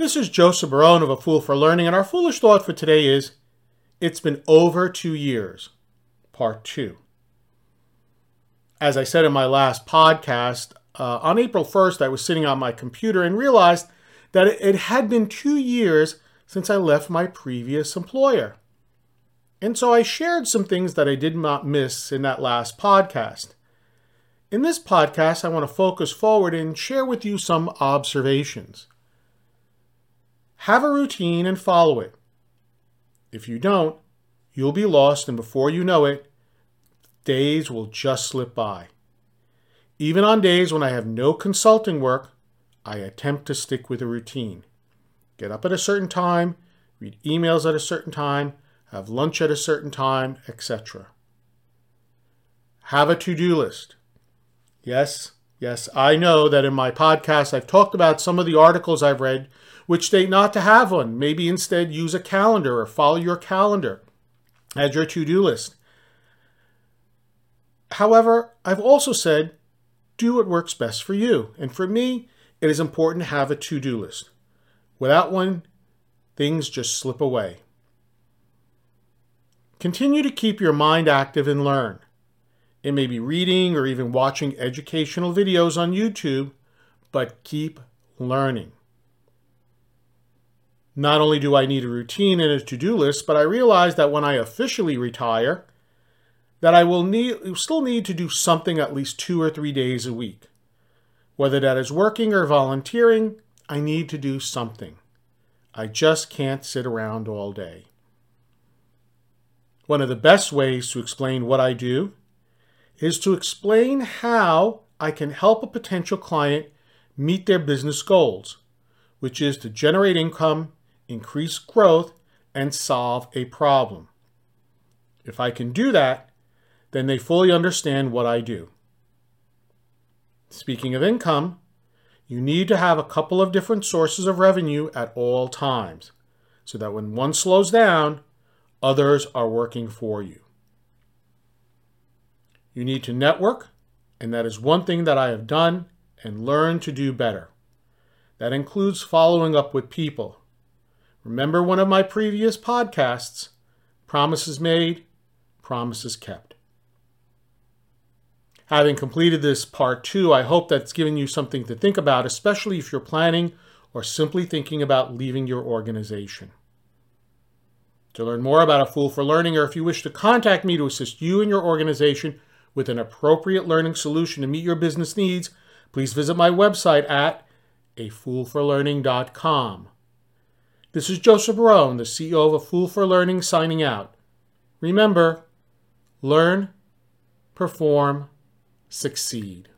This is Joseph Barone of A Fool for Learning, and our foolish thought for today is It's been over two years, part two. As I said in my last podcast, uh, on April 1st, I was sitting on my computer and realized that it had been two years since I left my previous employer. And so I shared some things that I did not miss in that last podcast. In this podcast, I want to focus forward and share with you some observations. Have a routine and follow it. If you don't, you'll be lost, and before you know it, days will just slip by. Even on days when I have no consulting work, I attempt to stick with a routine. Get up at a certain time, read emails at a certain time, have lunch at a certain time, etc. Have a to do list. Yes, yes, I know that in my podcast I've talked about some of the articles I've read which state not to have one. Maybe instead use a calendar or follow your calendar as your to do list. However, I've also said do what works best for you. And for me, it is important to have a to do list. Without one, things just slip away. Continue to keep your mind active and learn. It may be reading or even watching educational videos on YouTube, but keep learning. Not only do I need a routine and a to-do list, but I realize that when I officially retire, that I will need, still need to do something at least two or three days a week. Whether that is working or volunteering, I need to do something. I just can't sit around all day. One of the best ways to explain what I do is to explain how I can help a potential client meet their business goals, which is to generate income increase growth, and solve a problem. If I can do that, then they fully understand what I do. Speaking of income, you need to have a couple of different sources of revenue at all times so that when one slows down, others are working for you. You need to network, and that is one thing that I have done and learned to do better. That includes following up with people Remember one of my previous podcasts promises made, promises kept. Having completed this part two, I hope that's given you something to think about, especially if you're planning or simply thinking about leaving your organization. To learn more about A Fool for Learning, or if you wish to contact me to assist you and your organization with an appropriate learning solution to meet your business needs, please visit my website at afoolforlearning.com. This is Joseph Barone, the CEO of A Fool for Learning, signing out. Remember, learn, perform, succeed.